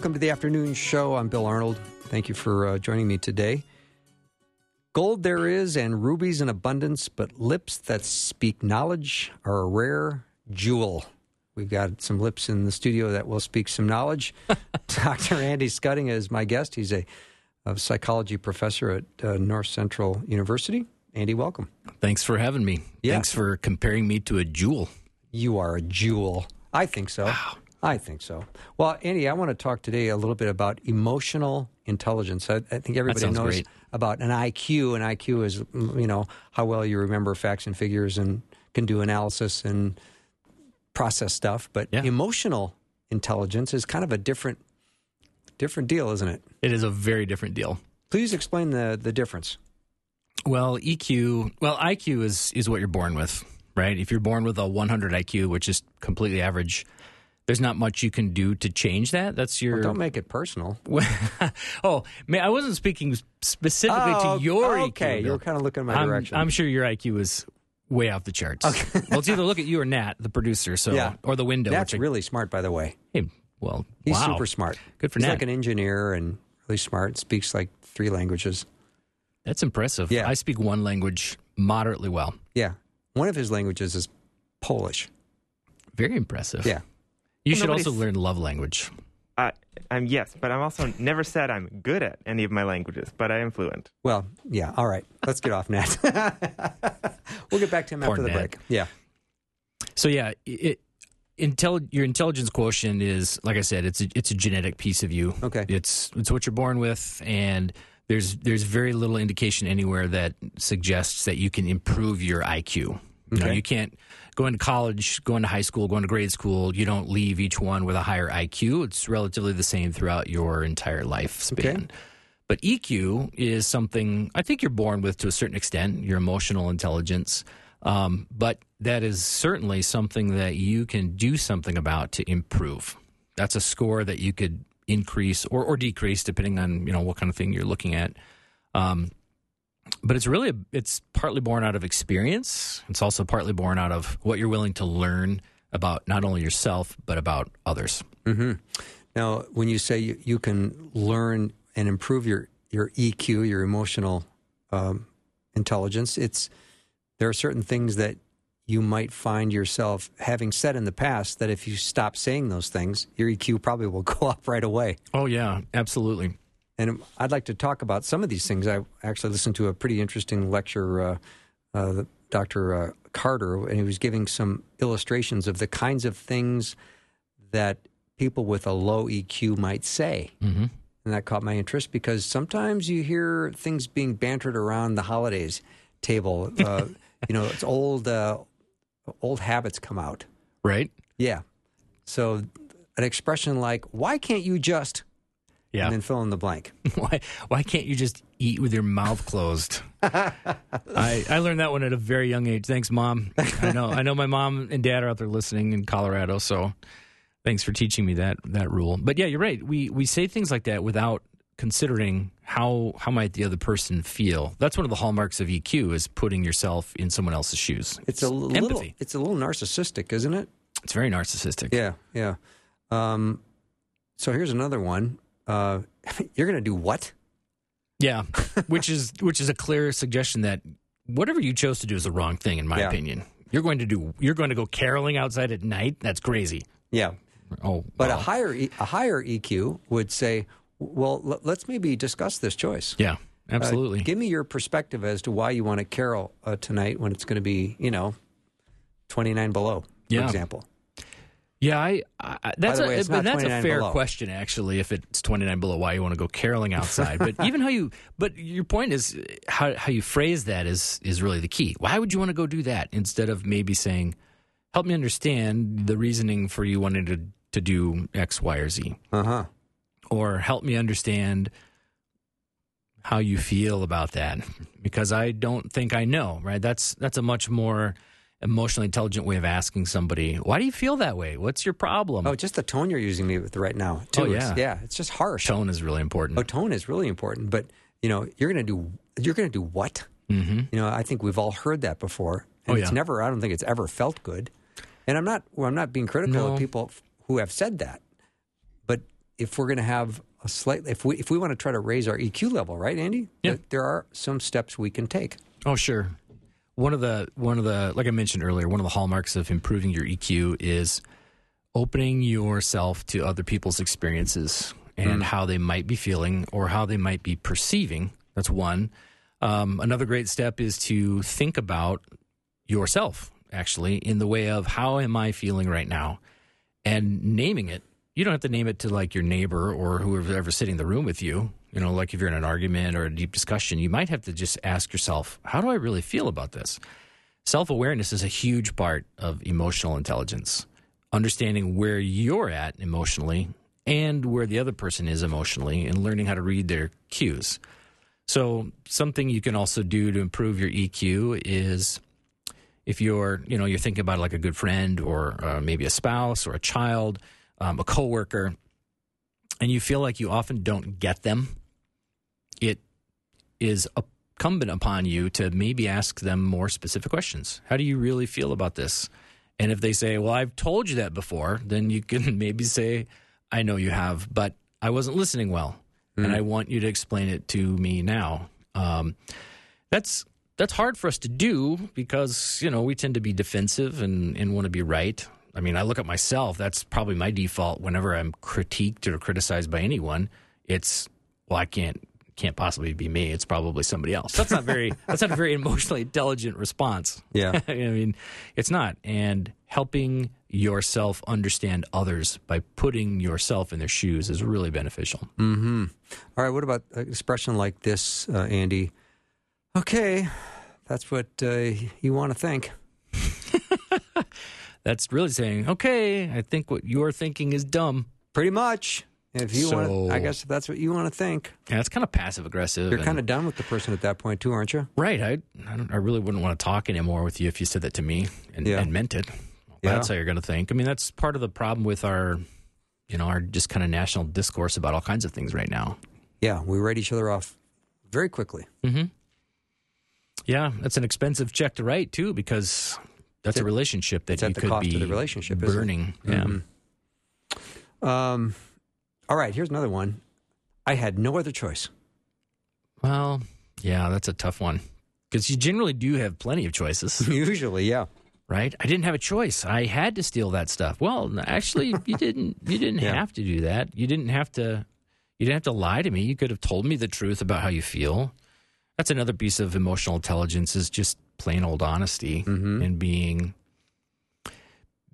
Welcome to the afternoon show. I'm Bill Arnold. Thank you for uh, joining me today. Gold there is and rubies in abundance, but lips that speak knowledge are a rare jewel. We've got some lips in the studio that will speak some knowledge. Dr. Andy Schuttinga is my guest. He's a, a psychology professor at uh, North Central University. Andy, welcome. Thanks for having me. Yeah. Thanks for comparing me to a jewel. You are a jewel. I think so. I think so. Well, Andy, I want to talk today a little bit about emotional intelligence. I, I think everybody knows great. about an IQ, and IQ is mm, you know how well you remember facts and figures and can do analysis and process stuff. But Yeah. emotional intelligence is kind of a different different deal, isn't it? It is a very different deal. Please explain the the difference. Well, EQ, well, IQ is is what you're born with, right? If you're born with a 100 IQ, which is completely average, there's not much you can do to change that. That's your. Well, don't make it personal. oh, man, I wasn't speaking specifically Oh, to your okay. You're kind of looking in my I'm, direction. I'm sure your IQ is way off the charts. Okay. well, it's either look at you or Nat, the producer, so Yeah. or the window. That's I- really smart, by the way. hey, well, He's wow. super smart. Good for He's Nat. like an engineer and really smart. Speaks like three languages. That's impressive. Yeah. I speak one language moderately well. Yeah. One of his languages is Polish. Very impressive. Yeah. You Well, should also learn love language. Uh, I'm yes, but I'm also never said I'm good at any of my languages, but I am fluent. Well, yeah. All right. Let's get off Nat. we'll get back to him Poor after the Nat. break. Yeah. So yeah, it, intel, your intelligence quotient is like I said, it's a, it's a genetic piece of you. Okay. It's it's what you're born with, and there's there's very little indication anywhere that suggests that you can improve your IQ. You know, you can't go into college, go into high school, go into grade school. You don't leave each one with a higher IQ. It's relatively the same throughout your entire lifespan. Okay. But EQ is something I think you're born with to a certain extent, your emotional intelligence. Um, but that is certainly something that you can do something about to improve. That's a score that you could increase or, or decrease depending on you know what kind of thing you're looking at. Um, but it's really it's partly born out of experience. It's also partly born out of what you're willing to learn about not only yourself but about others. Now, when you say you, you can learn and improve your, your EQ, your emotional um, intelligence, it's there are certain things that you might find yourself having said in the past that if you stop saying those things, your EQ probably will go up right away. Oh yeah, absolutely. And I'd like to talk about some of these things. I actually listened to a pretty interesting lecture, uh, uh, Dr. Uh, Carter, and he was giving some illustrations of the kinds of things that people with a low EQ might say. hmm And that caught my interest because sometimes you hear things being bantered around the holidays table. Uh, you know, it's old, uh, old habits come out. Right? Yeah. So an expression like, why can't you just, Yeah. and then fill in the blank. why why can't you just eat with your mouth closed? I, I learned that one at a very young age. Thanks, mom. I know I know my mom and dad are out there listening in Colorado, so thanks for teaching me that that rule. But yeah, you're right. We we say things like that without considering how how might the other person feel. That's one of the hallmarks of EQ is putting yourself in someone else's shoes. It's a little, empathy. it's a little narcissistic, isn't it? It's very narcissistic. Yeah, yeah. Um, so here's another one. Uh, you're going to do what? Yeah, which is which is a clear suggestion that whatever you chose to do is the wrong thing, in my Yeah. opinion. You're going to do. You're going to go caroling outside at night. That's crazy. Yeah, Oh, but a higher E- a higher EQ would say, well, l- let's maybe discuss this choice. yeah, Uh, absolutely. give me your perspective as to why you want to carol uh, tonight when it's going to be, you know, 29 below, for Yeah. example. Yeah, I, I that's the a but that's a fair below. question actually. If it's 29 below, why you want to go caroling outside? but even how you, but your point is how how you phrase that is is really the key. Why would you want to go do that instead of maybe saying, "Help me understand the reasoning for you wanting to to do X, Y, or Z, Uh huh. or help me understand how you feel about that because I don't think I know, right? That's that's a much more emotionally intelligent way of asking somebody, "Why do you feel that way? What's your problem?" Oh, just the tone you're using me with right now. Too. Oh, It's- yeah. yeah. It's just harsh. tone is really important. Oh, tone is really important. But you know, you're going to do. You're going to do what? hmm You know, I think we've all heard that before, and Oh, it's never. I don't think it's ever felt good. And I'm not. Well, I'm not being critical No. of people who have said that. But if we're going to have a slight, if we if we want to try to raise our EQ level, right, Andy? Yeah. Th- There are some steps we can take. Oh, sure. One of the one of the like I mentioned earlier, one of the hallmarks of improving your EQ is opening yourself to other people's experiences and how they might be feeling or how they might be perceiving. That's one. Um, another great step is to think about yourself actually in the way of how am I feeling right now, and naming it. You don't have to name it to like your neighbor or whoever's ever sitting in the room with you. You know, like if you're in an argument or a deep discussion, you might have to just ask yourself, how do I really feel about this? Self awareness is a huge part of emotional intelligence. Understanding where you're at emotionally and where the other person is emotionally and learning how to read their cues. So, something you can also do to improve your EQ is if you're, you know, you're thinking about like a good friend or uh, maybe a spouse or a child, um, a coworker, and you feel like you often don't get them, it is incumbent upon you to maybe ask them more specific questions. How do you really feel about this? And if they say, "Well, I've told you that before," then you can maybe say, "I know you have, but I wasn't listening well, and I want you to explain it to me now." Um, that's that's hard for us to do because you know we tend to be defensive and, and want to be right. I mean, I look at myself. That's probably my default whenever I'm critiqued or criticized by anyone. It's well, I can't can't possibly be me. It's probably somebody else. That's not very. that's not a very emotionally intelligent response. Yeah. I mean, it's not. And helping yourself understand others by putting yourself in their shoes is really beneficial. Mm-hmm. All right. What about an expression like this, uh, Andy? Okay, that's what uh, you want to think. That's really saying, okay, I think what you're thinking is dumb. Pretty much. If you want, So- to, I guess if that's what you want to think. Yeah, it's kind of passive aggressive. You're kind of done with the person at that point too, aren't you? right. I, I, don't, I really wouldn't want to talk anymore with you if you said that to me and, Yeah. and meant it. Yeah. That's how you're going to think. I mean, that's part of the problem with our, you know, our just kind of national discourse about all kinds of things right now. Yeah, we write each other off very quickly. Mm-hmm. Yeah, that's an expensive check to write too, because that's It's a relationship that you the could cost be of the relationship, burning. Yeah. Mhm. Um, all right, here's another one. I had no other choice. Well, yeah, that's a tough one because you generally do have plenty of choices, Usually, yeah. right? I didn't have a choice. I had to steal that stuff. Well, actually, you didn't. You didn't Yeah. have to do that. You didn't have to. You didn't have to lie to me. You could have told me the truth about how you feel. That's another piece of emotional intelligence is just plain old honesty Mhm. and being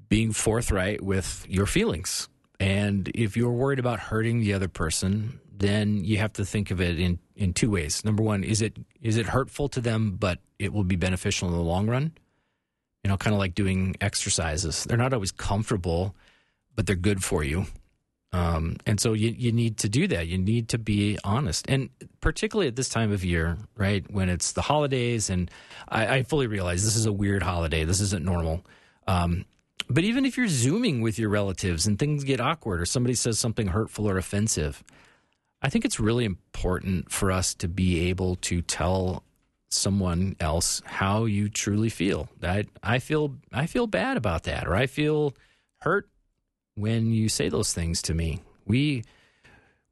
being forthright with your feelings. And if you're worried about hurting the other person, then you have to think of it in, in two ways. Number one, is it is it hurtful to them, but it will be beneficial in the long run? You know, kind of like doing exercises. They're not always comfortable, but they're good for you. Um, and so you, you need to do that. You need to be honest. And particularly at this time of year, right? When it's the holidays, and I, I fully realize this is a weird holiday. This isn't normal. Um, but even if you're Zooming with your relatives and things get awkward or somebody says something hurtful or offensive, I think it's really important for us to be able to tell someone else how you truly feel. I, I feel I feel bad about that, or I feel hurt when you say those things to me. We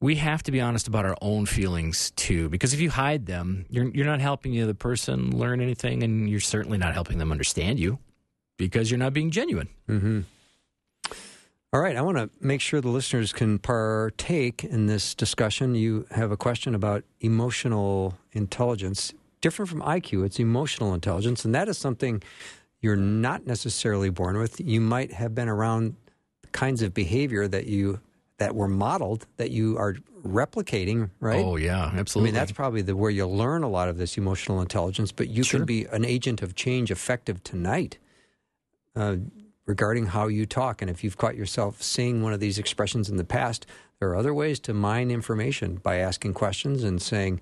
we have to be honest about our own feelings too, because if you hide them, you're you're not helping the other person learn anything, and you're certainly not helping them understand you because you're not being genuine. Mm-hmm. All right, I want to make sure the listeners can partake in this discussion. You have a question about emotional intelligence, different from IQ. It's emotional intelligence, and that is something you're not necessarily born with. You might have been around the kinds of behavior that you that were modeled that you are replicating, right? Oh yeah, absolutely. I mean, that's probably the where you learn a lot of this emotional intelligence. But you Sure. can be an agent of change, effective tonight. Uh, regarding how you talk. And if you've caught yourself saying one of these expressions in the past, there are other ways to mine information by asking questions and saying,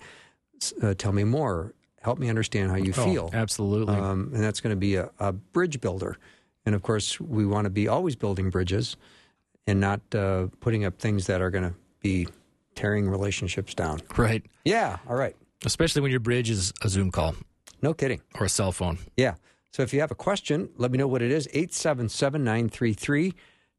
uh, "Tell me more. Help me understand how you Oh, feel." absolutely. um, and that's going to be a, a bridge builder. And of course, we want to be always building bridges and not uh, putting up things that are going to be tearing relationships down. right. Yeah, all right. Especially when your bridge is a Zoom call No kidding. or a cell phone. Yeah. So if you have a question, let me know what it is. 877 933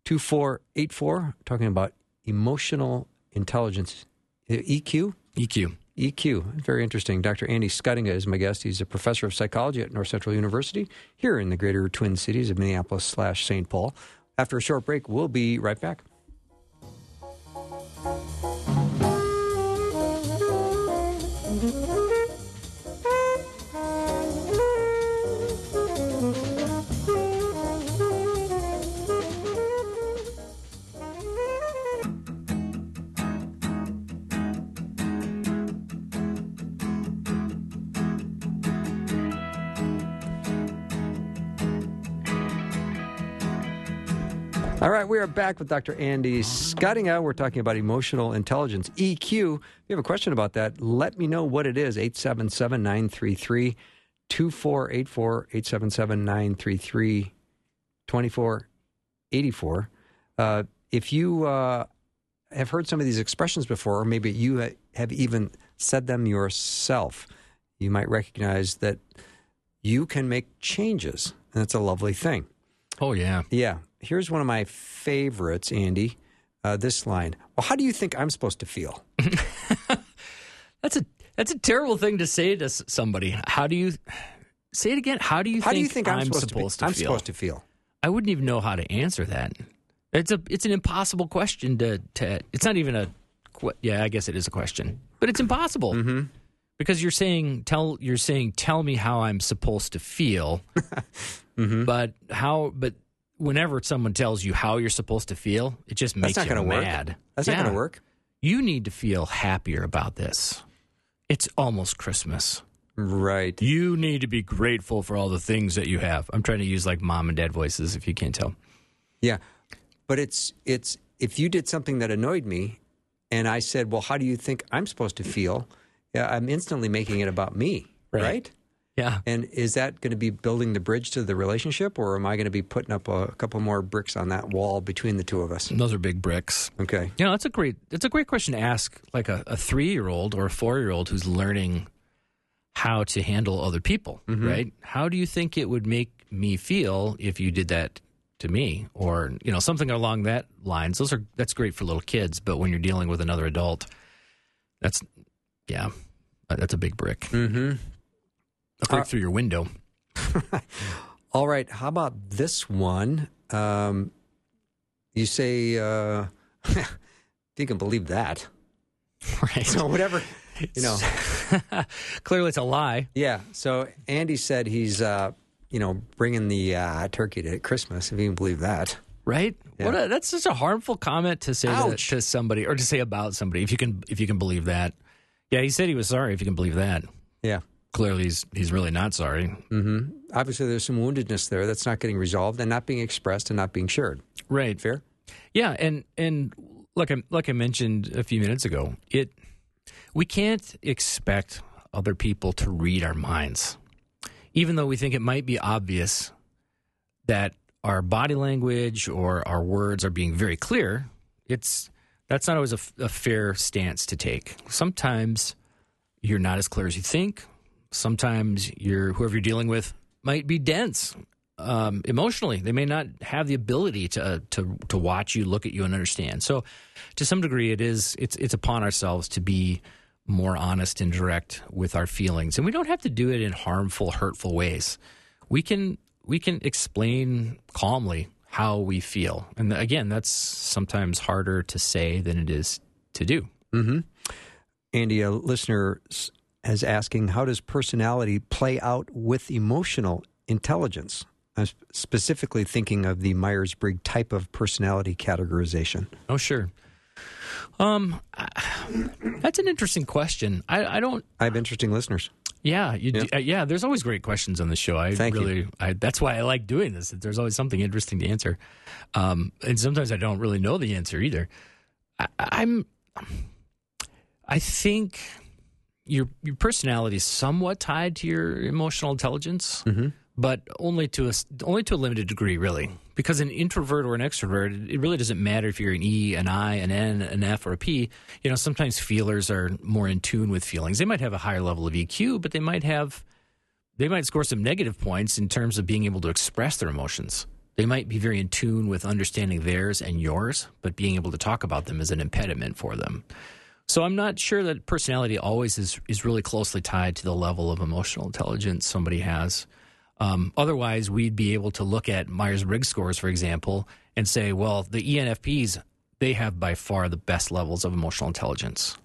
2484. Talking about emotional intelligence. EQ? EQ. EQ. Very interesting. Dr. Andy Schuttinga is my guest. He's a professor of psychology at North Central University here in the greater Twin Cities of Minneapolis slash St. Paul. After a short break, we'll be right back. Are back with Dr. Andy Schuttinga. We're talking about emotional intelligence, EQ. If you have a question about that, let me know what it is. 877 933 2484, 877 933 2484. Uh, If you uh, have heard some of these expressions before, or maybe you have even said them yourself, you might recognize that you can make changes. And that's a lovely thing. Oh, yeah. Yeah. Here's one of my favorites, Andy. Uh, this line. Well, how do you think I'm supposed to feel? That's a that's a terrible thing to say to somebody. How do you say it again? How do you How think do you think I'm, supposed, to, be- to I'm feel? supposed to feel? I wouldn't even know how to answer that. It's a it's an impossible question to to. It's not even a. Yeah, I guess it is a question, but it's impossible Mm-hmm. because you're saying tell you're saying tell me how I'm supposed to feel, Mm-hmm. but how but whenever someone tells you how you're supposed to feel, it just That's makes not you going to work. mad. That's not going to work. You need to feel happier about this. It's almost Christmas. Right. You need to be grateful for all the things that you have. I'm trying to use like mom and dad voices if you can't tell. Yeah. But it's it's if you did something that annoyed me and I said, "Well, how do you think I'm supposed to feel?" Yeah, I'm instantly making it about me, Right. right? Yeah. And is that going to be building the bridge to the relationship or am I going to be putting up a, couple more bricks on that wall between the two of us? Those are big bricks. Okay. You know, that's a great that's a great question to ask like a, a three year old or a four year old who's learning how to handle other people, right? How do you think it would make me feel if you did that to me? Or, you know, something along that lines. Those are that's great for little kids, but when you're dealing with another adult, that's yeah. That's a big brick. Mhm. A brick Uh, through your window. All right. How about this one? Um, you say, uh, if you can believe that. Right. So whatever, you know. Clearly it's a lie. Yeah. So Andy said he's, uh, you know, bringing the uh, turkey to Christmas. If you can believe that. right? Yeah. What a, that's such a harmful comment to say to, to somebody or to say about somebody. If you can, if you can believe that, yeah, he said he was sorry. If you can believe that, Yeah. Clearly he's he's really not sorry. hmm Obviously, there's some woundedness there that's not getting resolved and not being expressed and not being shared. Right? Fair. Yeah, and and like I like I mentioned a few minutes ago, it we can't expect other people to read our minds, even though we think it might be obvious that our body language or our words are being very clear. It's that's not always a fair stance to take. Sometimes you're not as clear as you think. Sometimes you're whoever you're dealing with might be dense um, emotionally. They may not have the ability to to to watch you, look at you, and understand. So, to some degree, it is it's it's upon ourselves to be more honest and direct with our feelings, and we don't have to do it in harmful, hurtful ways. We can we can explain calmly how we feel, and again, that's sometimes harder to say than it is to do. Mm-hmm. Andy, a listener s- is asking, how does personality play out with emotional intelligence? I'm specifically thinking of the Myers Briggs type of personality categorization. Oh, sure. Um, that's an interesting question. I, I don't I have interesting listeners. Yeah, you Yeah. Do, uh, yeah. There's always great questions on the show. I Thank you. I, that's why I like doing this. There's always something interesting to answer, um, and sometimes I don't really know the answer either. I, I'm, I think your your personality is somewhat tied to your emotional intelligence, mm-hmm. but only to a only to a limited degree, really. Because an introvert or an extrovert, it really doesn't matter if you're an E, an I, an N, an F, or a P. You know, sometimes feelers are more in tune with feelings. They might have a higher level of EQ, but they might have they might score some negative points in terms of being able to express their emotions. They might be very in tune with understanding theirs and yours, but being able to talk about them is an impediment for them. So I'm not sure that personality always is is really closely tied to the level of emotional intelligence somebody has. Um, otherwise, we'd be able to look at Myers Briggs scores, for example, and say, well, the ENFPs they have by far the best levels of emotional intelligence.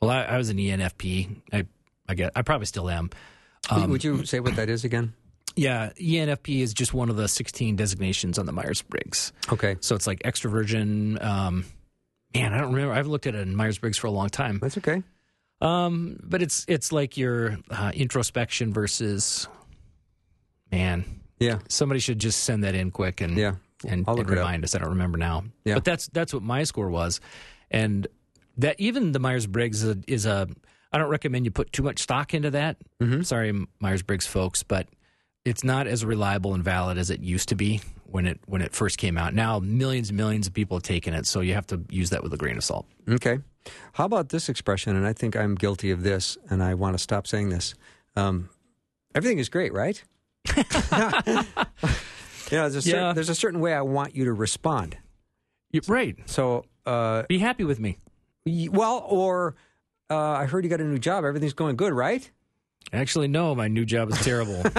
Well, I, I was an ENFP. I I get I probably still am. Um, Would you say what that is again? Yeah, ENFP is just one of the 16 designations on the Myers Briggs. Okay, So it's like extroversion. Um, man, I don't remember. I've looked at it in Myers Briggs for a long time. that's okay. Um, but it's it's like your uh, introspection versus man. Yeah, Somebody should just send that in quick and yeah. and, and look it up. remind us. I don't remember now. Yeah. But that's that's what my score was, and that even the Myers Briggs is a, is a. I don't recommend you put too much stock into that. Mm-hmm. Sorry, Myers Briggs folks, but it's not as reliable and valid as it used to be when it when it first came out. Now millions and millions of people have taken it, so you have to use that with a grain of salt. Okay. How about this expression? And I think I'm guilty of this, and I want to stop saying this. Um, everything is great, right? you know, there's a, certain, Yeah. there's a certain way I want you to respond. You- right. So, uh, Be happy with me. well, or uh, I heard you got a new job. Everything's going good, right? Actually, no, my new job is terrible.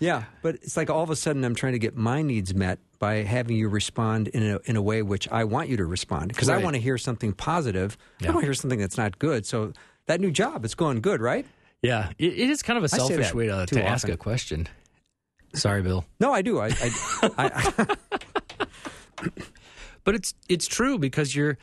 Yeah, but it's like all of a sudden I'm trying to get my needs met by having you respond in a in a way which I want you to respond because I want to hear something positive. I Yeah. don't want to hear something that's not good. So that new job, it's going good, right? yeah, it, it is kind of a selfish way to, to ask a question. Sorry, Bill. No, I do. I, I, I, but it's it's true because you're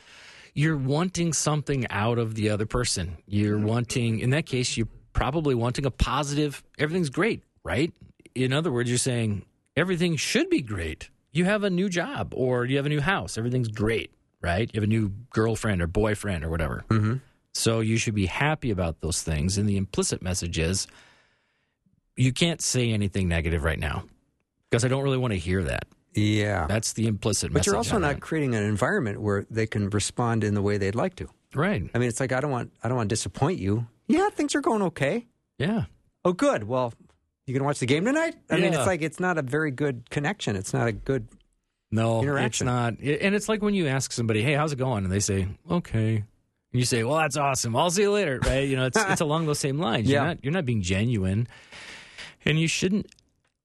you're wanting something out of the other person. You're mm-hmm. wanting in that case you're probably wanting a positive everything's great, right? In other words, you're saying everything should be great. You have a new job or you have a new house, everything's great, right? You have a new girlfriend or boyfriend or whatever. Mm-hmm. So you should be happy about those things and the implicit message is you can't say anything negative right now because I don't really want to hear that. yeah. That's the implicit But you're also not that. creating an environment where they can respond in the way they'd like to. right. I mean, it's like I don't want I don't want to disappoint you. Yeah, things are going okay. Yeah. Oh, good. Well, you gonna watch the game tonight? I mean, Yeah. it's like it's not a very good connection. It's not a good. No, it's Interaction. not. It- And it's like when you ask somebody, "Hey, how's it going?" and they say, "Okay," and you say, "Well, that's awesome. I'll see you later." Right? You know, it's it's along those same lines. Yeah. You're not you're not being genuine, and you shouldn't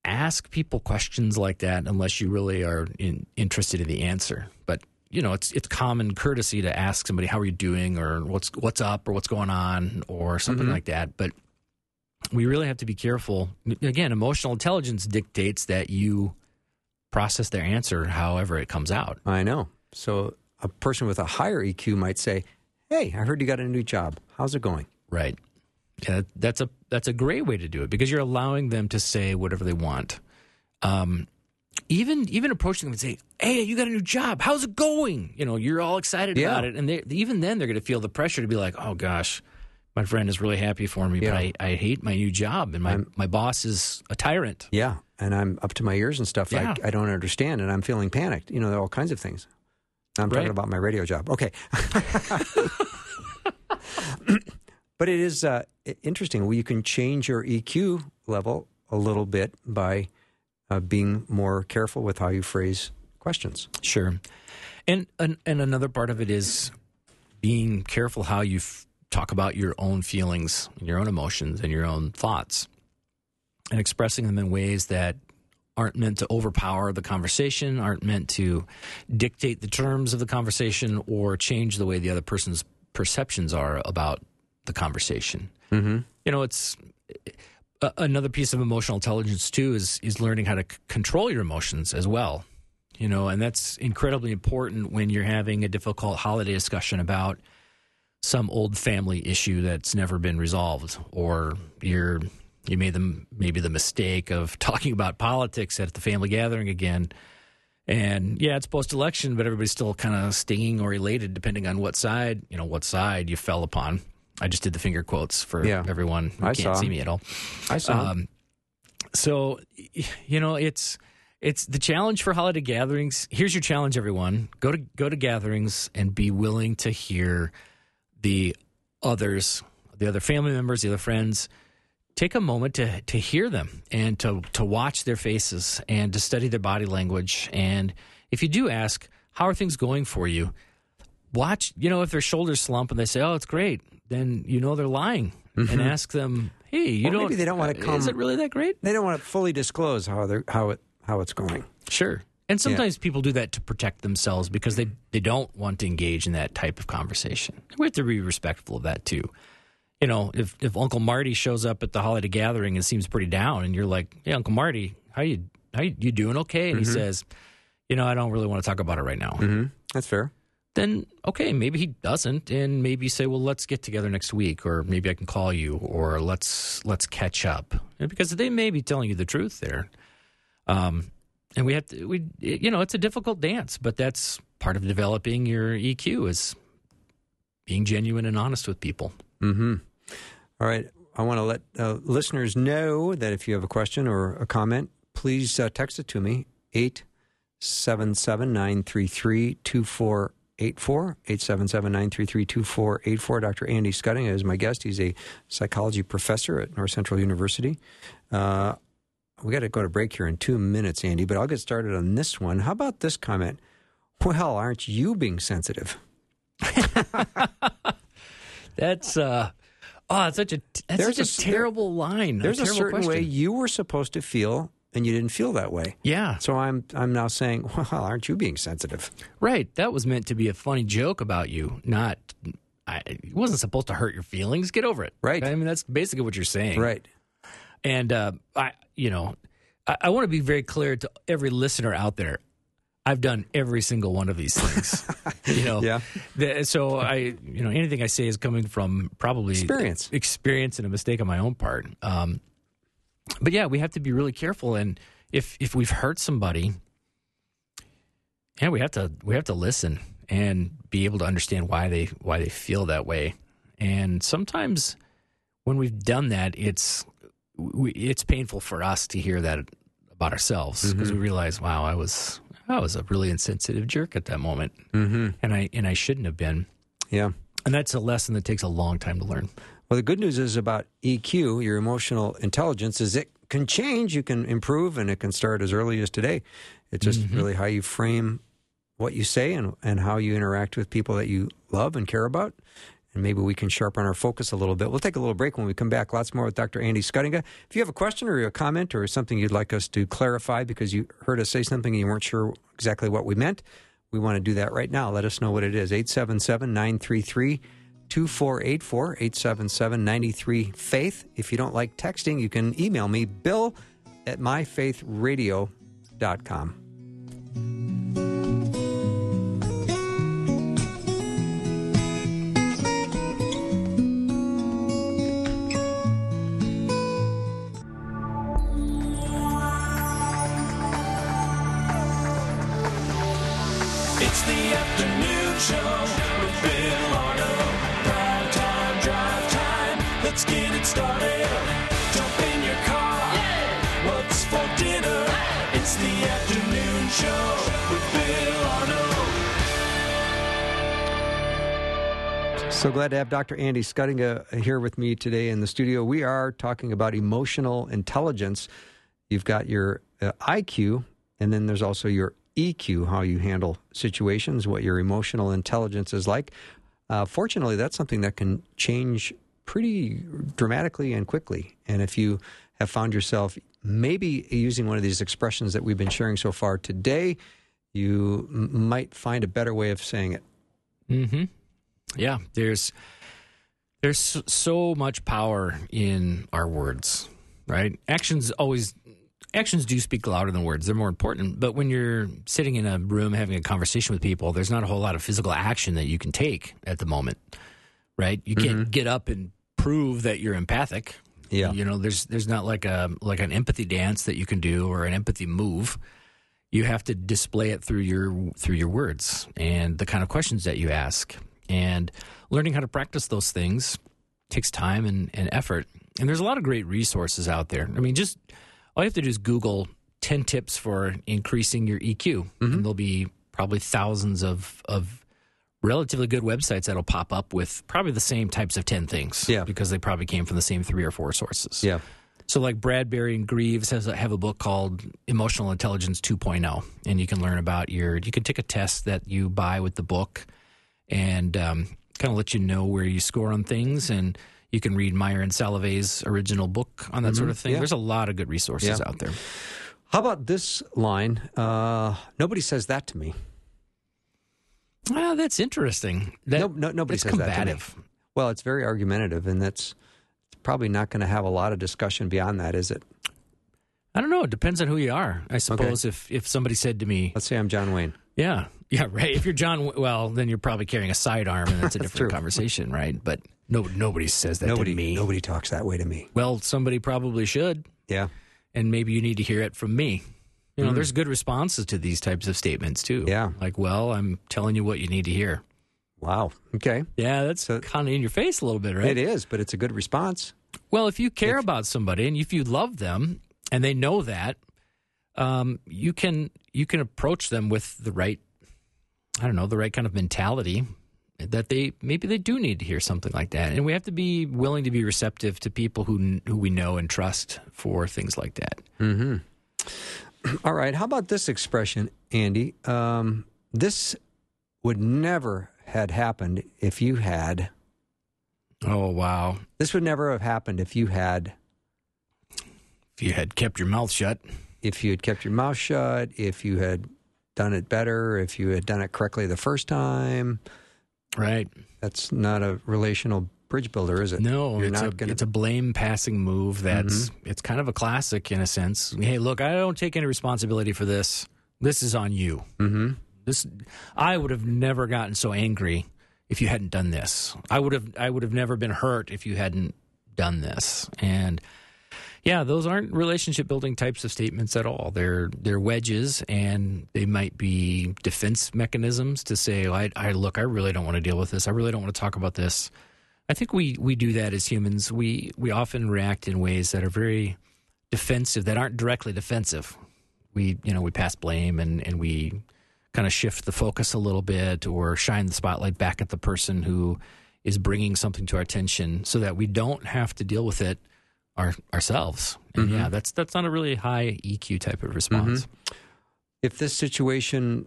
ask people questions like that unless you really are in, interested in the answer. You know, it's it's common courtesy to ask somebody, "How are you doing?" or "What's what's up?" or "What's going on?" or something like that. But we really have to be careful. Again, emotional intelligence dictates that you process their answer however it comes out. I know. So a person with a higher EQ might say, "Hey, I heard you got a new job. How's it going?" Right. Yeah, that's a that's a great way to do it because you're allowing them to say whatever they want. Um, even even approaching them and say, "Hey, you got a new job. How's it going?" You know, you're all excited Yeah. about it, and they, even then they're going to feel the pressure to be like, "Oh gosh, my friend is really happy for me, Yeah. but I, I hate my new job, and my my boss is a tyrant." Yeah, and I'm up to my ears and stuff. Yeah. I, I don't understand, and I'm feeling panicked. You know, there are all kinds of things. I'm talking about my radio job. Okay. but it is uh, interesting. Well, you can change your EQ level a little bit by uh, being more careful with how you phrase questions. Sure. And, and and another part of it is being careful how you f- talk about your own feelings, your own emotions, and your own thoughts, and expressing them in ways that aren't meant to overpower the conversation, aren't meant to dictate the terms of the conversation, or change the way the other person's perceptions are about the conversation. Mm-hmm. You know, it's another piece of emotional intelligence too is is learning how to c- control your emotions as well. You know, and that's incredibly important when you're having a difficult holiday discussion about some old family issue that's never been resolved, or you're you made them maybe the mistake of talking about politics at the family gathering again. And yeah, it's post election, but everybody's still kind of stinging or elated depending on what side, you know, what side you fell upon. I just did the finger quotes for Yeah. everyone who I can't saw. see me at all. I saw. Um, so, you know, it's it's the challenge for holiday gatherings. Here's your challenge, everyone: go to go to gatherings and be willing to hear the others, the other family members, the other friends. Take a moment to to hear them and to to watch their faces and to study their body language. And if you do ask, "How are things going for you?" Watch, you know, if their shoulders slump and they say, "Oh, it's great," then you know they're lying. And ask them, "Hey, you Mm-hmm. Or don't? maybe they don't wanna uh, come- Is it really that great?" they don't want to fully disclose how they're, how it how it's going. Sure. And sometimes people do that to protect themselves because they, they don't want to engage in that type of conversation. We have to be respectful of that too. You know, if, if Uncle Marty shows up at the holiday gathering and seems pretty down, and you're like, "Hey, Uncle Marty, how you how you, you doing? Okay?" And he says, "You know, I don't really want to talk about it right now." Mm-hmm. That's fair. Then okay, maybe he doesn't, and maybe say, "Well, let's get together next week," or maybe I can call you, or let's let's catch up, because they may be telling you the truth there. Um, and we have to, we, you know, it's a difficult dance, but that's part of developing your EQ is being genuine and honest with people. Mm-hmm. All right. I want to let uh, listeners know that if you have a question or a comment, please uh, text it to me, 877 933 2484. 877 933 2484. Dr. Andy Schuttinga is my guest. He's a psychology professor at North Central University. Uh, we got to go to break here in two minutes, Andy, but I'll get started on this one. How about this comment? Well, aren't you being sensitive? That's, uh, oh, it's such a, that's There's such a, a terrible line. There's a, terrible certain way you were supposed to feel, and you didn't feel that way. Yeah. So I'm I'm now saying, well, aren't you being sensitive? Right. That was meant to be a funny joke about you, not. I, it wasn't supposed to hurt your feelings. Get over it. Right. I mean, that's basically what you're saying. Right. And uh, I, you know, I, I want to be very clear to every listener out there. I've done every single one of these things. you know. Yeah. The- so I, you know, anything I say is coming from probably Experience. experience and a mistake on my own part. Um, but yeah, we have to be really careful. And if if we've hurt somebody, yeah, we have to we have to listen and be able to understand why they why they feel that way. And sometimes when we've done that, it's we, it's painful for us to hear that about ourselves because we realize, wow, I was I was a really insensitive jerk at that moment, Mm-hmm. and I and I shouldn't have been. Yeah. And that's a lesson that takes a long time to learn. Well, the good news is about EQ, your emotional intelligence, is it can change, you can improve, and it can start as early as today. It's just mm-hmm. really how you frame what you say and, and how you interact with people that you love and care about. And maybe we can sharpen our focus a little bit. We'll take a little break when we come back. Lots more with Dr. Andy Schuttinga. If you have a question or a comment or something you'd like us to clarify because you heard us say something and you weren't sure exactly what we meant, we want to do that right now. Let us know what it is. 877 933 2484 877 93 Faith. If you don't like texting, you can email me, bill at myfaithradio.com. So glad to have Dr. Andy Schuttinga here with me today in the studio. We are talking about emotional intelligence. You've got your uh, IQ, and then there's also your EQ, how you handle situations, what your emotional intelligence is like. Uh, fortunately, that's something that can change pretty dramatically and quickly. And if you have found yourself maybe using one of these expressions that we've been sharing so far today, you m- might find a better way of saying it. Mm-hmm. Yeah, there's there's so- much power in our words, right? Actions always actions do speak louder than words. They're more important. But when you're sitting in a room having a conversation with people, there's not a whole lot of physical action that you can take at the moment. right? You can't mm-hmm. get up and prove that you're empathic. Yeah. You know, there's there's not like a like an empathy dance that you can do or an empathy move. You have to display it through your through your words and the kind of questions that you ask. And learning how to practice those things takes time and, and effort. And there's a lot of great resources out there. I mean, just all you have to do is Google 10 tips for increasing your EQ. And mm-hmm. there'll be probably thousands of, of relatively good websites that'll pop up with probably the same types of 10 things. Yeah. Because they probably came from the same three or four sources. Yeah. So, like Bradberry and Greaves has a, have a book called Emotional Intelligence 2.0, and you can learn about your. You can take a test that you buy with the book, and um, kind of let you know where you score on things, and you can read Mayer and Salovey's original book on that sort of thing. Yeah. There's a lot of good resources Yeah. out there. How about this line? Uh, nobody says that to me. Well, that's interesting. That, No- no- nobody says that to me. Well, it's very argumentative, and that's probably not going to have a lot of discussion beyond that, is it? I don't know. It depends on who you are. I suppose if if somebody said to me, Let's say I'm John Wayne. Yeah, yeah, right. If you're John, well, then you're probably carrying a sidearm, and that's a different conversation, right? But no, nobody says that nobody, to me. nobody talks that way to me. Well, somebody probably should, Yeah, and maybe you need to hear it from me. You know, there's good responses to these types of statements too. Mm. Yeah. like, well, I'm telling you what you need to hear. wow. Okay, Yeah, that's So- kind of in your face a little bit, right? it is, but it's a good response. Well, if you care about somebody and if you love them and they know that, um, you can you can approach them with the right, I don't know, the right kind of mentality that they maybe they do need to hear something like that, and we have to be willing to be receptive to people who who we know and trust for things like that. All right. How about this expression, Andy? Um, this would never had happened if you had. Oh wow! This would never have happened if you had. If you had kept your mouth shut, If you had kept your mouth shut, if you had done it better, if you had done it correctly the first time, right? that's not a relational bridge builder, is it? No, You're it's not a gonna- it's a blame passing move. That's it's kind of a classic in a sense. Hey, look, I don't take any responsibility for this. This is on you. Mm-hmm. This I would have never gotten so angry if you hadn't done this. I would have I would have never been hurt if you hadn't done this. And yeah, those aren't relationship building types of statements at all. They're they're wedges, and they might be defense mechanisms to say, I, I look, I really don't want to deal with this. I really don't want to talk about this. I think we we do that as humans. We we often react in ways that are very defensive, that aren't directly defensive. We you know we pass blame and and we kind of shift the focus a little bit or shine the spotlight back at the person who is bringing something to our attention, so that we don't have to deal with it our, ourselves. And mm-hmm. yeah, that's that's not a really high EQ type of response. Mm-hmm. If this situation,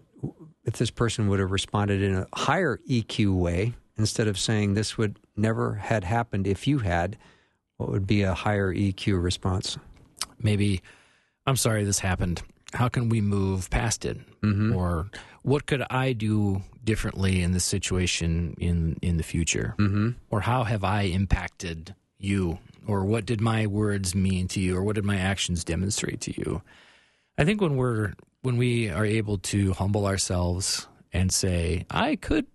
if this person would have responded in a higher EQ way, instead of saying this would never had happened if you had, what would be a higher EQ response? maybe i'm sorry this happened how can we move past it mm-hmm. or what could i do differently in this situation in in the future mm-hmm. or how have i impacted you or what did my words mean to you or what did my actions demonstrate to you i think when we're when we are able to humble ourselves and say i could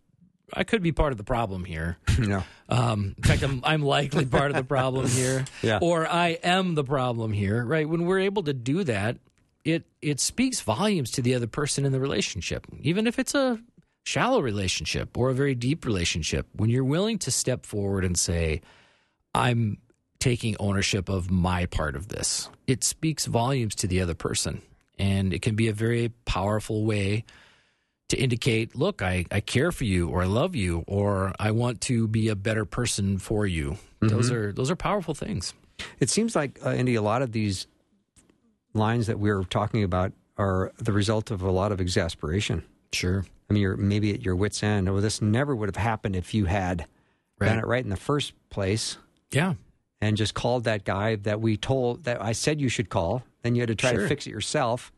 i could be part of the problem here no. um, in fact, I'm, I'm likely part of the problem here, Yeah. or I am the problem here. Right? When we're able to do that, it it speaks volumes to the other person in the relationship, even if it's a shallow relationship or a very deep relationship. When you're willing to step forward and say, "I'm taking ownership of my part of this," it speaks volumes to the other person, and it can be a very powerful way to indicate, look, I, I care for you or I love you or I want to be a better person for you. Those are those are powerful things. It seems like, uh, Andy, a lot of these lines that we're talking about are the result of a lot of exasperation. Sure. I mean, you're maybe at your wits' end. Well, this never would have happened if you had Right. done it right in the first place Yeah. And just called that guy that we told that I said you should call. Then you had to try Sure. to fix it yourself.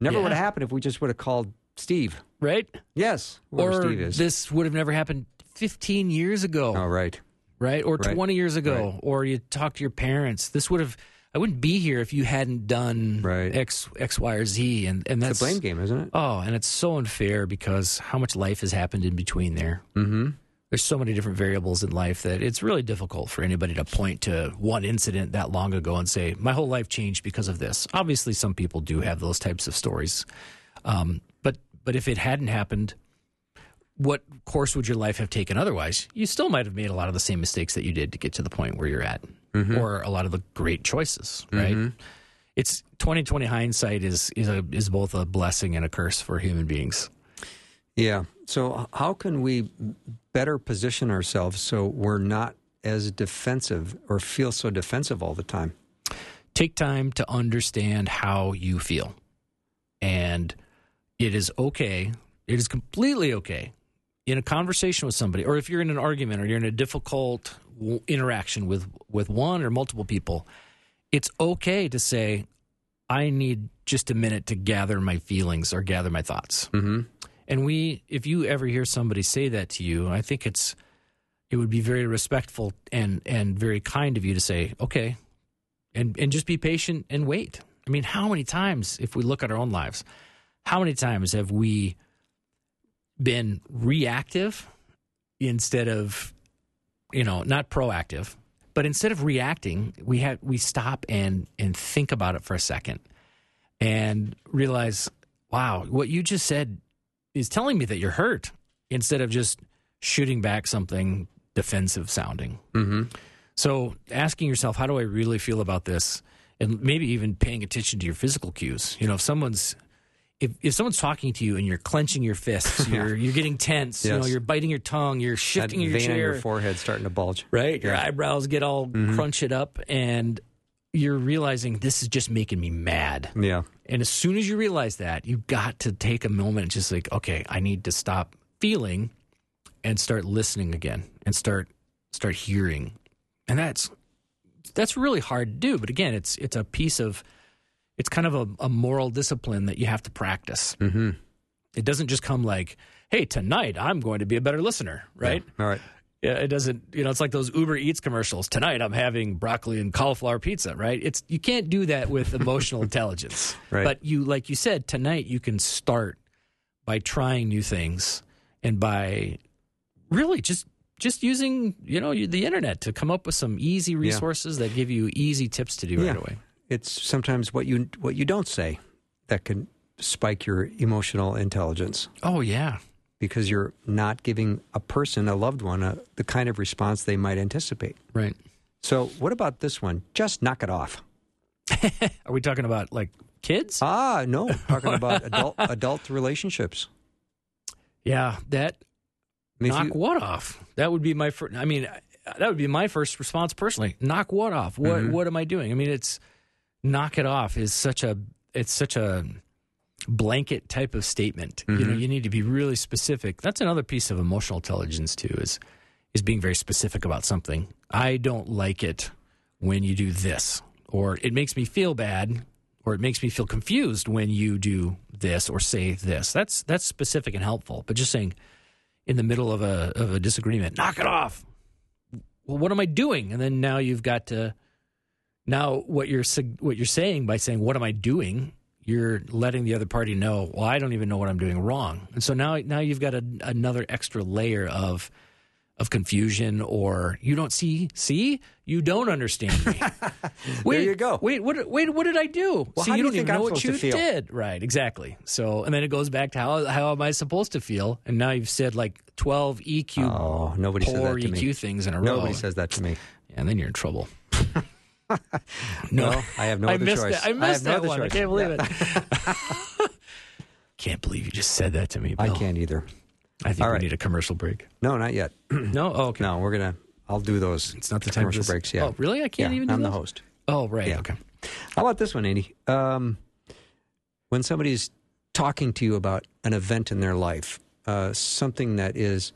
Never Yeah. would have happened if we just would have called Steve. Right? Yes, or Steve is. this would have never happened 15 years ago, oh, right. right? Or Right. 20 years ago, Right. or you talk to your parents. This would have I wouldn't be here if you hadn't done Right. X X Y or Z and and that's It's a blame game, isn't it? Oh, and it's so unfair because how much life has happened in between there. Mm-hmm. There's so many different variables in life that it's really difficult for anybody to point to one incident that long ago and say my whole life changed because of this. Obviously, some people do have those types of stories, um, but but if it hadn't happened, what course would your life have taken otherwise? You still might have made a lot of the same mistakes that you did to get to the point where you're at, or a lot of the great choices. Right? It's 2020 hindsight is is a is both a blessing and a curse for human beings. Yeah. So, how can we better position ourselves so we're not as defensive or feel so defensive all the time? take time to understand how you feel. And it is okay, it is completely okay in a conversation with somebody, or if you're in an argument or you're in a difficult interaction with, with one or multiple people, it's okay to say, I need just a minute to gather my feelings or gather my thoughts. Mm-hmm. And we, if you ever hear somebody say that to you, I think it's, it would be very respectful and and very kind of you to say, okay, and and just be patient and wait. I mean, how many times, if we look at our own lives, how many times have we been reactive instead of, you know, not proactive, but instead of reacting, we have we stop and and think about it for a second and realize, wow, what you just said is telling me that you're hurt instead of just shooting back something defensive sounding. Mm-hmm. So asking yourself, how do I really feel about this? And maybe even paying attention to your physical cues. You know, if someone's if, if someone's talking to you and you're clenching your fists, you're you're getting tense, you know, you're biting your tongue, you're That shifting vein your on chair, your forehead starting to bulge. right? Your Yeah. eyebrows get all crunched up and you're realizing this is just making me mad. Yeah. And as soon as you realize that, you've got to take a moment and just like, okay, I need to stop feeling and start listening again and start start hearing. And that's that's really hard to do. But again, it's it's a piece of it's kind of a, a moral discipline that you have to practice. Mm-hmm. It doesn't just come like, hey, tonight I'm going to be a better listener, right? All right. Yeah, it doesn't. You know, it's like those Uber Eats commercials. Tonight, I'm having broccoli and cauliflower pizza. Right? It's you can't do that with emotional intelligence. Right. But you, like you said, tonight you can start by trying new things and by really just just using you know the internet to come up with some easy resources that give you easy tips to do Yeah. right away. It's sometimes what you what you don't say that can spike your emotional intelligence Oh yeah, because you're not giving a person, a loved one, a, the kind of response they might anticipate. right. So, what about this one? Just knock it off. Are we talking about like kids? Ah, no, talking about adult adult relationships. yeah, that I mean, knock you- what off? That would be my first. I mean, that would be my first response personally. Knock what off? What Mm-hmm. What am I doing? I mean, it's knock it off is such a it's such a blanket type of statement. You Mm-hmm. know, you need to be really specific. That's another piece of emotional intelligence too. Is is being very specific about something. I don't like it when you do this, or it makes me feel bad, or it makes me feel confused when you do this or say this. That's that's specific and helpful. But just saying in the middle of a of a disagreement, knock it off. Well, what am I doing? And then now you've got to now what you're what you're saying by saying what am I doing? You're letting the other party know. Well, I don't even know what I'm doing wrong, and so now now you've got a, another extra layer of of confusion, or you don't see see you don't understand me. wait, you go. Wait, what? Wait, what did I do? Well, see, do you don't think even I'm know what you did. Right, exactly. So, and then it goes back to how how am I supposed to feel? And now you've said like twelve EQ oh, nobody poor that to EQ me. things in a row. Nobody says that to me. Yeah, and then you're in trouble. No, I have no I other missed choice. it. I missed have that other one. I can't believe it. can't believe you just said that to me. Bill. I can't either. I think All we right. need a commercial break. No, not yet. No, oh, okay. No, we're gonna. I'll do those. It's not the time commercial breaks. Yeah. Oh, really? I can't yeah, even do I'm the host. Oh, right. Yeah. Okay. How about this one, Andy? Um, when somebody's talking to you about an event in their life, uh, something that is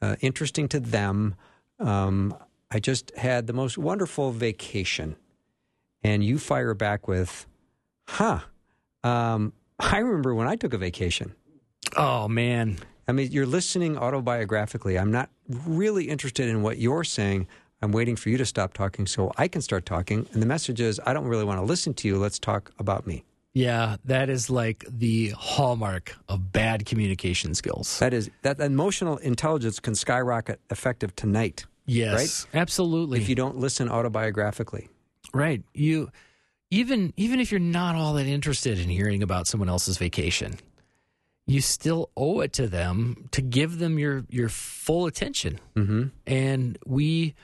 uh, interesting to them. Um, I just had the most wonderful vacation, and you fire back with, "Huh? Um, I remember when I took a vacation." Oh man. I mean, you're listening autobiographically. I'm not really interested in what you're saying. I'm waiting for you to stop talking so I can start talking. And the message is, I don't really want to listen to you. Let's talk about me. Yeah, that is like the hallmark of bad communication skills. That is that emotional intelligence can skyrocket effective tonight Yes, absolutely. if you don't listen autobiographically. Right. You even even if you're not all that interested in hearing about someone else's vacation, you still owe it to them to give them your your full attention. Mm-hmm. And we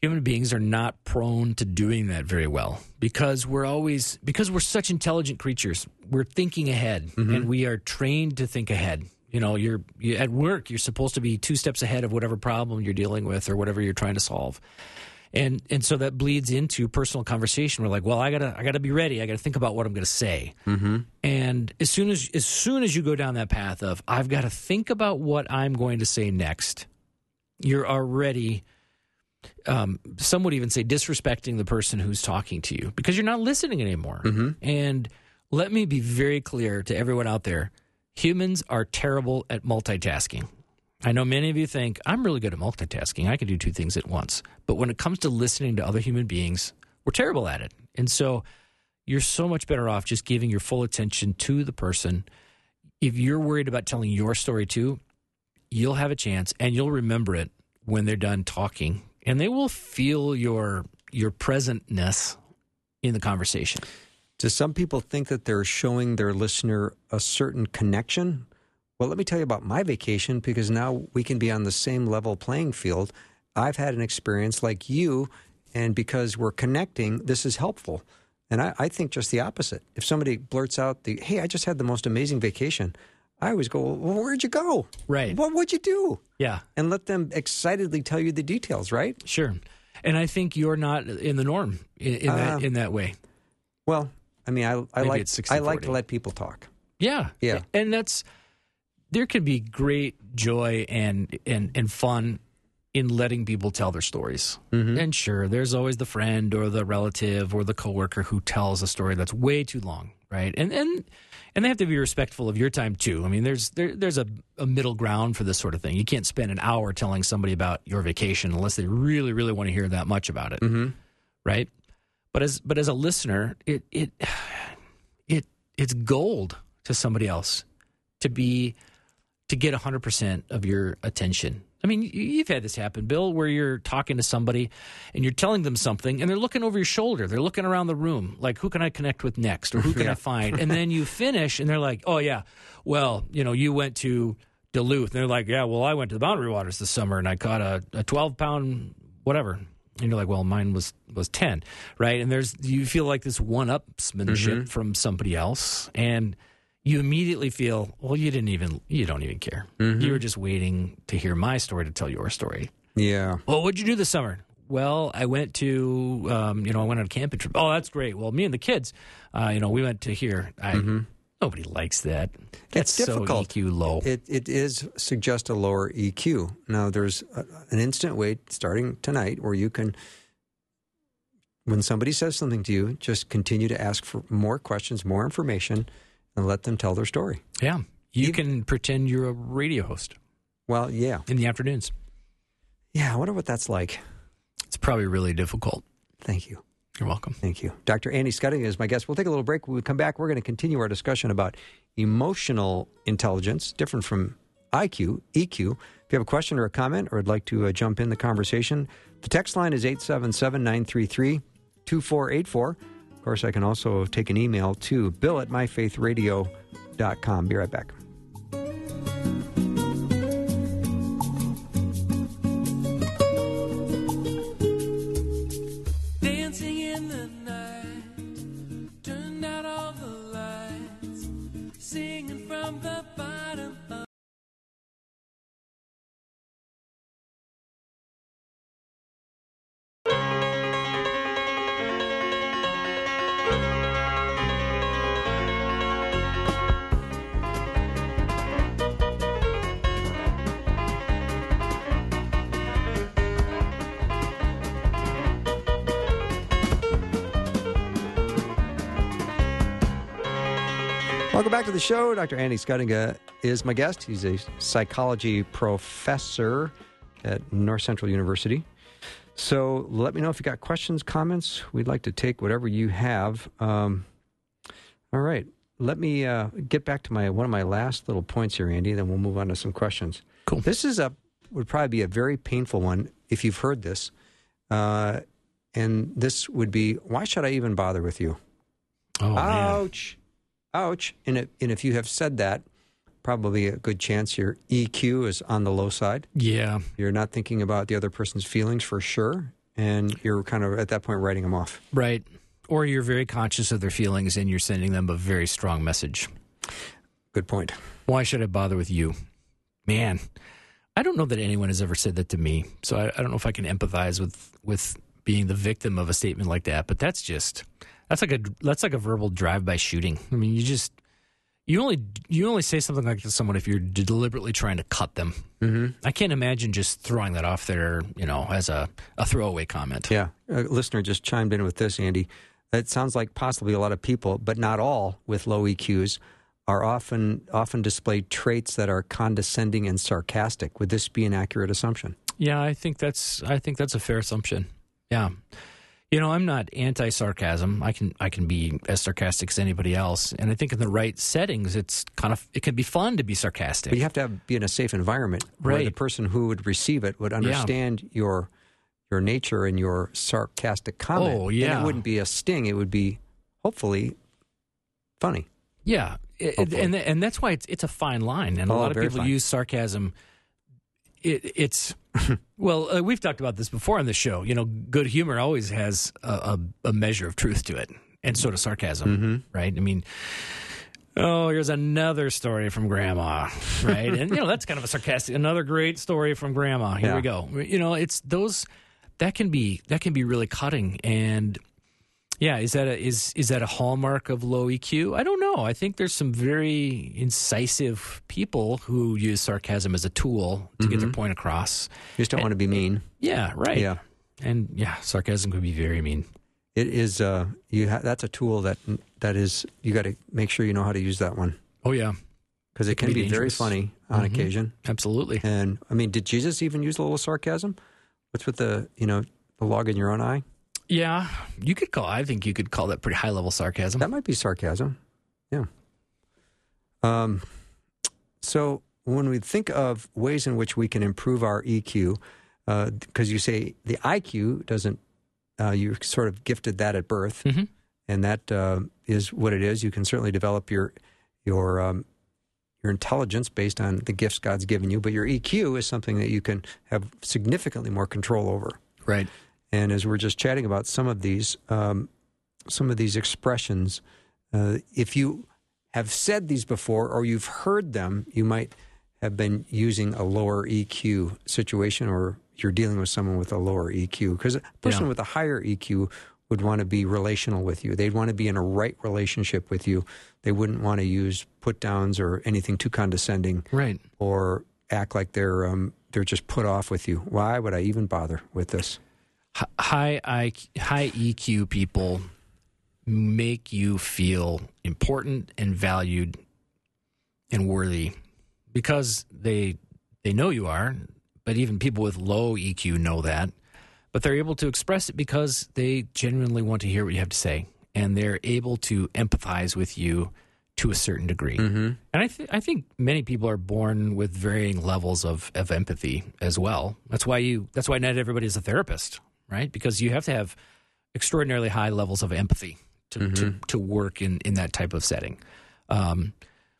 human beings are not prone to doing that very well because we're always because we're such intelligent creatures. We're thinking ahead and we are trained to think ahead. You know, you're you, at work, you're supposed to be two steps ahead of whatever problem you're dealing with or whatever you're trying to solve. And and so that bleeds into personal conversation. We're like, well, I gotta I gotta be ready. I gotta think about what I'm gonna say. Mm-hmm. And as soon as as soon as you go down that path of I've got to think about what I'm going to say next, you're already um, some would even say disrespecting the person who's talking to you because you're not listening anymore. And let me be very clear to everyone out there: humans are terrible at multitasking. I know many of you think I'm really good at multitasking. I can do two things at once. But when it comes to listening to other human beings, we're terrible at it. And so you're so much better off just giving your full attention to the person. If you're worried about telling your story too, you'll have a chance and you'll remember it when they're done talking and they will feel your your presentness in the conversation. Do some people think that they're showing their listener a certain connection? Well, let me tell you about my vacation because now we can be on the same level playing field. I've had an experience like you, and because we're connecting, this is helpful. And I, I think just the opposite. If somebody blurts out the, hey, I just had the most amazing vacation, I always go, well, where'd you go? Right. What would you do? Yeah. And let them excitedly tell you the details, right? Sure. And I think you're not in the norm in, in Uh, that in that way. Well, I mean, I, I Maybe like it's I like to let people talk. Yeah. Yeah. And that's there can be great joy and and and fun in letting people tell their stories. And sure, there's always the friend or the relative or the coworker who tells a story that's way too long, right? And and and they have to be respectful of your time too. I mean, there's there, there's a, a middle ground for this sort of thing. You can't spend an hour telling somebody about your vacation unless they really really want to hear that much about it, Mm-hmm. right? But as but as a listener, it it it it's gold to somebody else to be to get 100% of your attention. I mean, you- you've had this happen, Bill, where you're talking to somebody and you're telling them something and they're looking over your shoulder. They're looking around the room like, who can I connect with next or who can I find? And then you finish and they're like, oh, yeah, well, you know, you went to Duluth. And they're like, yeah, well, I went to the Boundary Waters this summer and I caught a, a 12 pound whatever. And you're like, well, mine was was 10, right? And there's, you feel like this one upsmanship from somebody else. And, you immediately feel, well, you didn't even, you don't even care. You were just waiting to hear my story to tell your story. Yeah. Well, what'd you do this summer? Well, I went to, um, you know, I went on a camping trip. Oh, that's great. Well, me and the kids, uh, you know, we went to here. I, Nobody likes that. That's It's difficult. so EQ low. It, it is suggest a lower EQ. Now, there's a, an instant way starting tonight where you can, when somebody says something to you, just continue to ask for more questions, more information, and let them tell their story. yeah. You Even- can pretend you're a radio host Well, yeah. in the afternoons. Yeah, I wonder what that's like. It's probably really difficult. Thank you. You're welcome. Thank you. Dr. Andy Schuttinga is my guest. We'll take a little break. When we come back, we're going to continue our discussion about emotional intelligence, different from IQ, EQ. If you have a question or a comment or would like to uh, jump in the conversation, the text line is 877 933 2484. Of course, I can also take an email to bill at myfaithradio.com. Be right back. Welcome back to the show. Dr. Andy Schuttinga is my guest. He's a psychology professor at North Central University. So let me know if you got questions, comments. We'd like to take whatever you have. Um, All right. Let me uh, get back to my one of my last little points here, Andy. Then we'll move on to some questions. Cool. This is a would probably be a very painful one if you've heard this, uh, and this would be why should I even bother with you? Oh, man. Ouch. And if, and if you have said that, probably a good chance your EQ is on the low side. Yeah. You're not thinking about the other person's feelings for sure, and you're kind of at that point writing them off. Right. Or you're very conscious of their feelings and you're sending them a very strong message. Good point. Why should I bother with you? Man, I don't know that anyone has ever said that to me. So I, I don't know if I can empathize with, with being the victim of a statement like that. But that's just that's like a that's like a verbal drive by shooting. I mean, you just you only you only say something like that to someone if you're deliberately trying to cut them. Mm-hmm. I can't imagine just throwing that off there, you know, as a, a throwaway comment. Yeah, a listener just chimed in with this, Andy. It sounds like possibly a lot of people, but not all, with low EQs are often often display traits that are condescending and sarcastic. Would this be an accurate assumption? Yeah, I think that's I think that's a fair assumption. Yeah. You know, I'm not anti-sarcasm. I can I can be as sarcastic as anybody else, and I think in the right settings, it's kind of it can be fun to be sarcastic. But you have to have, be in a safe environment where the person who would receive it would understand your your nature and your sarcastic comment. Oh, And yeah. it wouldn't be a sting. It would be hopefully funny. Yeah, Hopefully. and and that's why it's it's a fine line, and a Oh, lot of people fine. use sarcasm. It, it's well, uh, we've talked about this before on the show. You know, good humor always has a, a, a measure of truth to it, and so does sarcasm, Mm-hmm. right? I mean. Oh, here's another story from Grandma, right? and you know that's kind of a sarcastic. Another great story from Grandma. Here Yeah. we go. You know, it's those that can be that can be really cutting, and yeah, is that a, is is that a hallmark of low EQ? I don't know. I think there's some very incisive people who use sarcasm as a tool to get their point across. You just don't want to be mean. Yeah, right. Yeah. and yeah, sarcasm could be very mean. It is. Uh, you. Ha- that's a tool that that is. You got to make sure you know how to use that one Oh yeah, because it can, can be be, very funny on Mhm. occasion. absolutely. And I mean, did Jesus even use a little sarcasm? What's with the you know the log in your own eye? Yeah, you could call. I think you could call that pretty high level sarcasm. That might be sarcasm. Yeah. Um. So when we think of ways in which we can improve our EQ, because you say the IQ doesn't, uh, you're sort of gifted that at birth, Mhm. and that uh, is what it is. You can certainly develop your your um, your intelligence based on the gifts God's given you, but your EQ is something that you can have significantly more control over. Right. And as we're just chatting about some of these, um, some of these expressions, uh, if you have said these before or you've heard them, you might have been using a lower EQ situation, or you're dealing with someone with a lower EQ. Because a person Yeah. with a higher EQ would want to be relational with you. They'd want to be in a right relationship with you. They wouldn't want to use put downs or anything too condescending Right. or act like they're um, they're just put off with you. Why would I even bother with this? High I, high EQ people make you feel important and valued and worthy because they they know you are but even people with low EQ know that but they're able to express it because they genuinely want to hear what you have to say and they're able to empathize with you to a certain degree mm-hmm. and I, th- I think many people are born with varying levels of, of empathy as well. That's why you. That's why not everybody is a therapist, right? Because you have to have extraordinarily high levels of empathy to to, to work in in that type of setting. Um,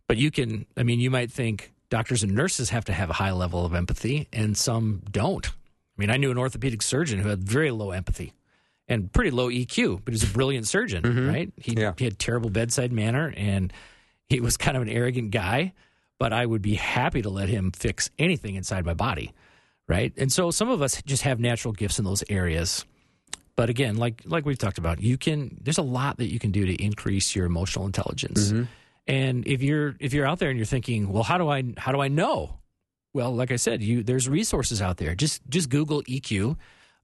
but you can. I mean, you might think doctors and nurses have to have a high level of empathy, and some don't. I mean, I knew an orthopedic surgeon who had very low empathy and pretty low EQ, but he's a brilliant surgeon, right? He, Yeah. he had terrible bedside manner and he was kind of an arrogant guy, but I would be happy to let him fix anything inside my body, right? And so some of us just have natural gifts in those areas. But again, like like we've talked about, you can there's a lot that you can do to increase your emotional intelligence. Mm-hmm. And if you're if you're out there and you're thinking, well, how do I how do I know? Well, like I said, you there's resources out there. Just just Google EQ,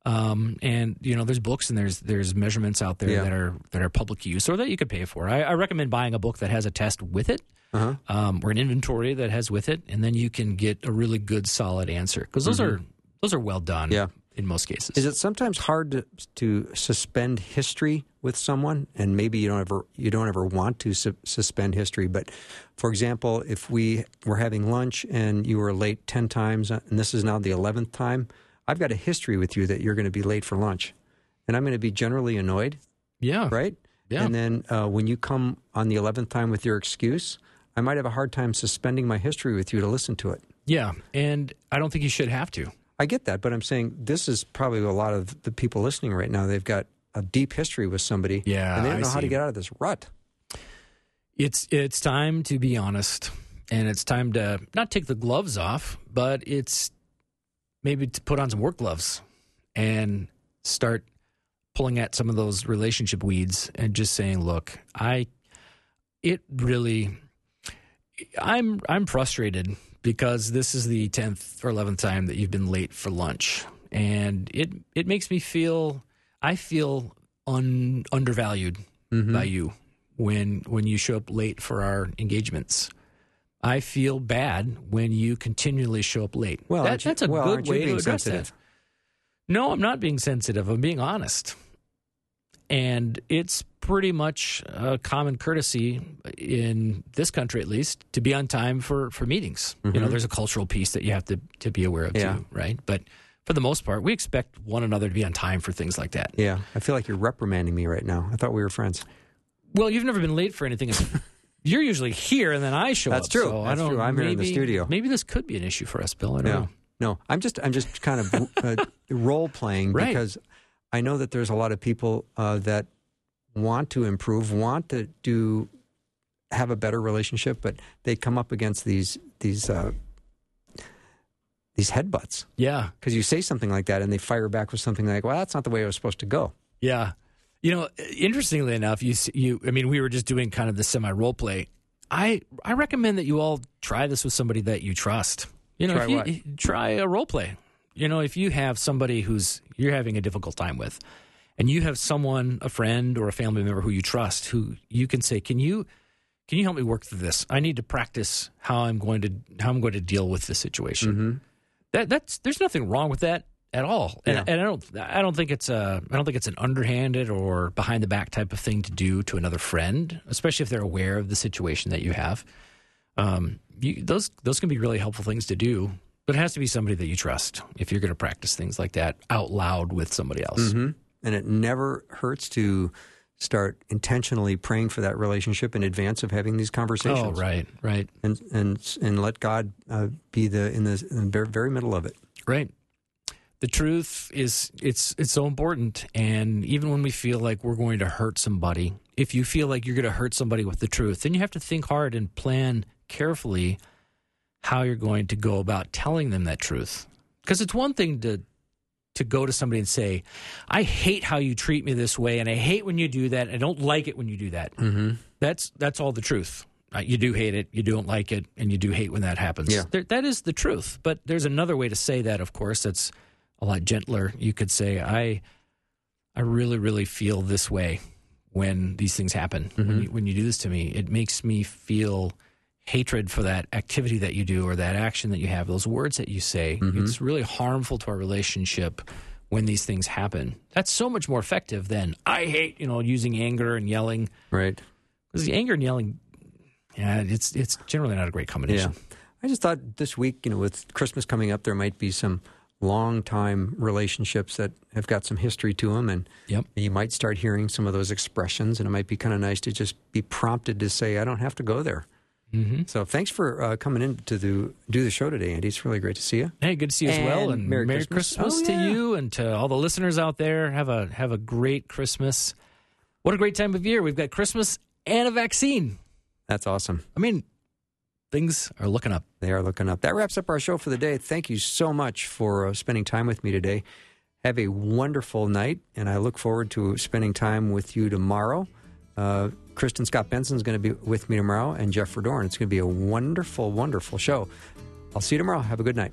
um, and you know there's books and there's there's measurements out there Yeah. that are that are public use or that you could pay for. I, I recommend buying a book that has a test with it, Uh-huh. um, or an inventory that has with it, and then you can get a really good solid answer because those are those are well done. Yeah. in most cases. Is it sometimes hard to to suspend history with someone, and maybe you don't ever you don't ever want to su- suspend history? But for example, if we were having lunch and you were late ten times, uh, and this is now the eleventh time, I've got a history with you that you're going to be late for lunch, and I'm going to be generally annoyed, yeah. right? Yeah. And then uh, when you come on the eleventh time with your excuse, I might have a hard time suspending my history with you to listen to it. Yeah. And I don't think you should have to. I get that, but I'm saying this is probably a lot of the people listening right now. They've got a deep history with somebody, Yeah, and they don't I know how to get out of this rut. It's it's time to be honest, and it's time to not take the gloves off, but it's maybe to put on some work gloves and start pulling at some of those relationship weeds and just saying, "Look, I it really I'm I'm frustrated because this is the 10th or 11th time that you've been late for lunch and it it makes me feel I feel un, undervalued Mm-hmm. by you when when you show up late for our engagements. I feel bad when you continually show up late. Well, That- you- that's a well, good way to address sensitive? that. No, I'm not being sensitive. I'm being honest. And it's pretty much a common courtesy in this country, at least, to be on time for, for meetings. You know, there's a cultural piece that you have to, to be aware of Mm-hmm. Yeah. too, right? But for the most part, we expect one another to be on time for things like that. Yeah, I feel like you're reprimanding me right now. I thought we were friends. Well, you've never been late for anything. You're usually here, and then I show That's up. true. So I That's don't, true. I'm here in the studio. Maybe this could be an issue for us, Bill. I don't know. No, I'm just I'm just kind of uh, role playing Right. because I know that there's a lot of people uh, that want to improve, want to do have a better relationship, but they come up against these these uh, these headbutts Yeah, because you say something like that and they fire back with something like, "Well, that's not the way it was supposed to go." yeah. You know, interestingly enough, you you. I mean, we were just doing kind of the semi role play. I I recommend that you all try this with somebody that you trust. You know, Try if you, what? try a role play. You know, if you have somebody who's you're having a difficult time with, and you have someone, a friend or a family member who you trust, who you can say, "Can you can you help me work through this? I need to practice how I'm going to how I'm going to deal with this situation." Mm-hmm. That that's there's nothing wrong with that at all, and, Yeah. and I don't I don't think it's a I don't think it's an underhanded or behind the back type of thing to do to another friend, especially if they're aware of the situation that you have. Um, you, those those can be really helpful things to do, but it has to be somebody that you trust if you're going to practice things like that out loud with somebody else. hmm And it never hurts to start intentionally praying for that relationship in advance of having these conversations. Oh, right, right, and and and let God uh, be the in the, in the very middle of it. right. The truth is it's it's so important and even when we feel like we're going to hurt somebody, if you feel like you're going to hurt somebody with the truth, then you have to think hard and plan carefully how you're going to go about telling them that truth. Because it's one thing to to go to somebody and say, "I hate how you treat me this way, and I hate when you do that. I don't like it when you do that." Mm-hmm. That's that's all the truth. Uh, you do hate it, you don't like it, and you do hate when that happens. Yeah. There, that is the truth. But there's another way to say that. Of course, that's a lot gentler. You could say, "I, I really, really feel this way when these things happen. When, mm-hmm. you, when you do this to me, it makes me feel." hatred for that activity that you do or that action that you have, those words that you say. Mm-hmm. It's really harmful to our relationship when these things happen. That's so much more effective than I hate, you know, using anger and yelling. Right. Because the anger and yelling, yeah, it's it's generally not a great combination. Yeah. combination. I just thought this week, you know, with Christmas coming up, there might be some long time relationships that have got some history to them, and Yep. you might start hearing some of those expressions, and it might be kind of nice to just be prompted to say, "I don't have to go there." hmm So, thanks for uh, coming in to do do the show today, Andy. It's really great to see you. Hey, good to see you as well, And and Merry Merry, Christmas. Christmas, Oh, to yeah. you and to all the listeners out there. Have a have a great Christmas. What a great time of year! We've got Christmas and a vaccine. That's awesome. I mean, things are looking up. They are looking up. That wraps up our show for the day. Thank you so much for uh, spending time with me today. Have a wonderful night, and I look forward to spending time with you tomorrow. Uh, Kristen Scott Benson is going to be with me tomorrow, and Jeff Verdorn. It's going to be a wonderful, wonderful show. I'll see you tomorrow. Have a good night.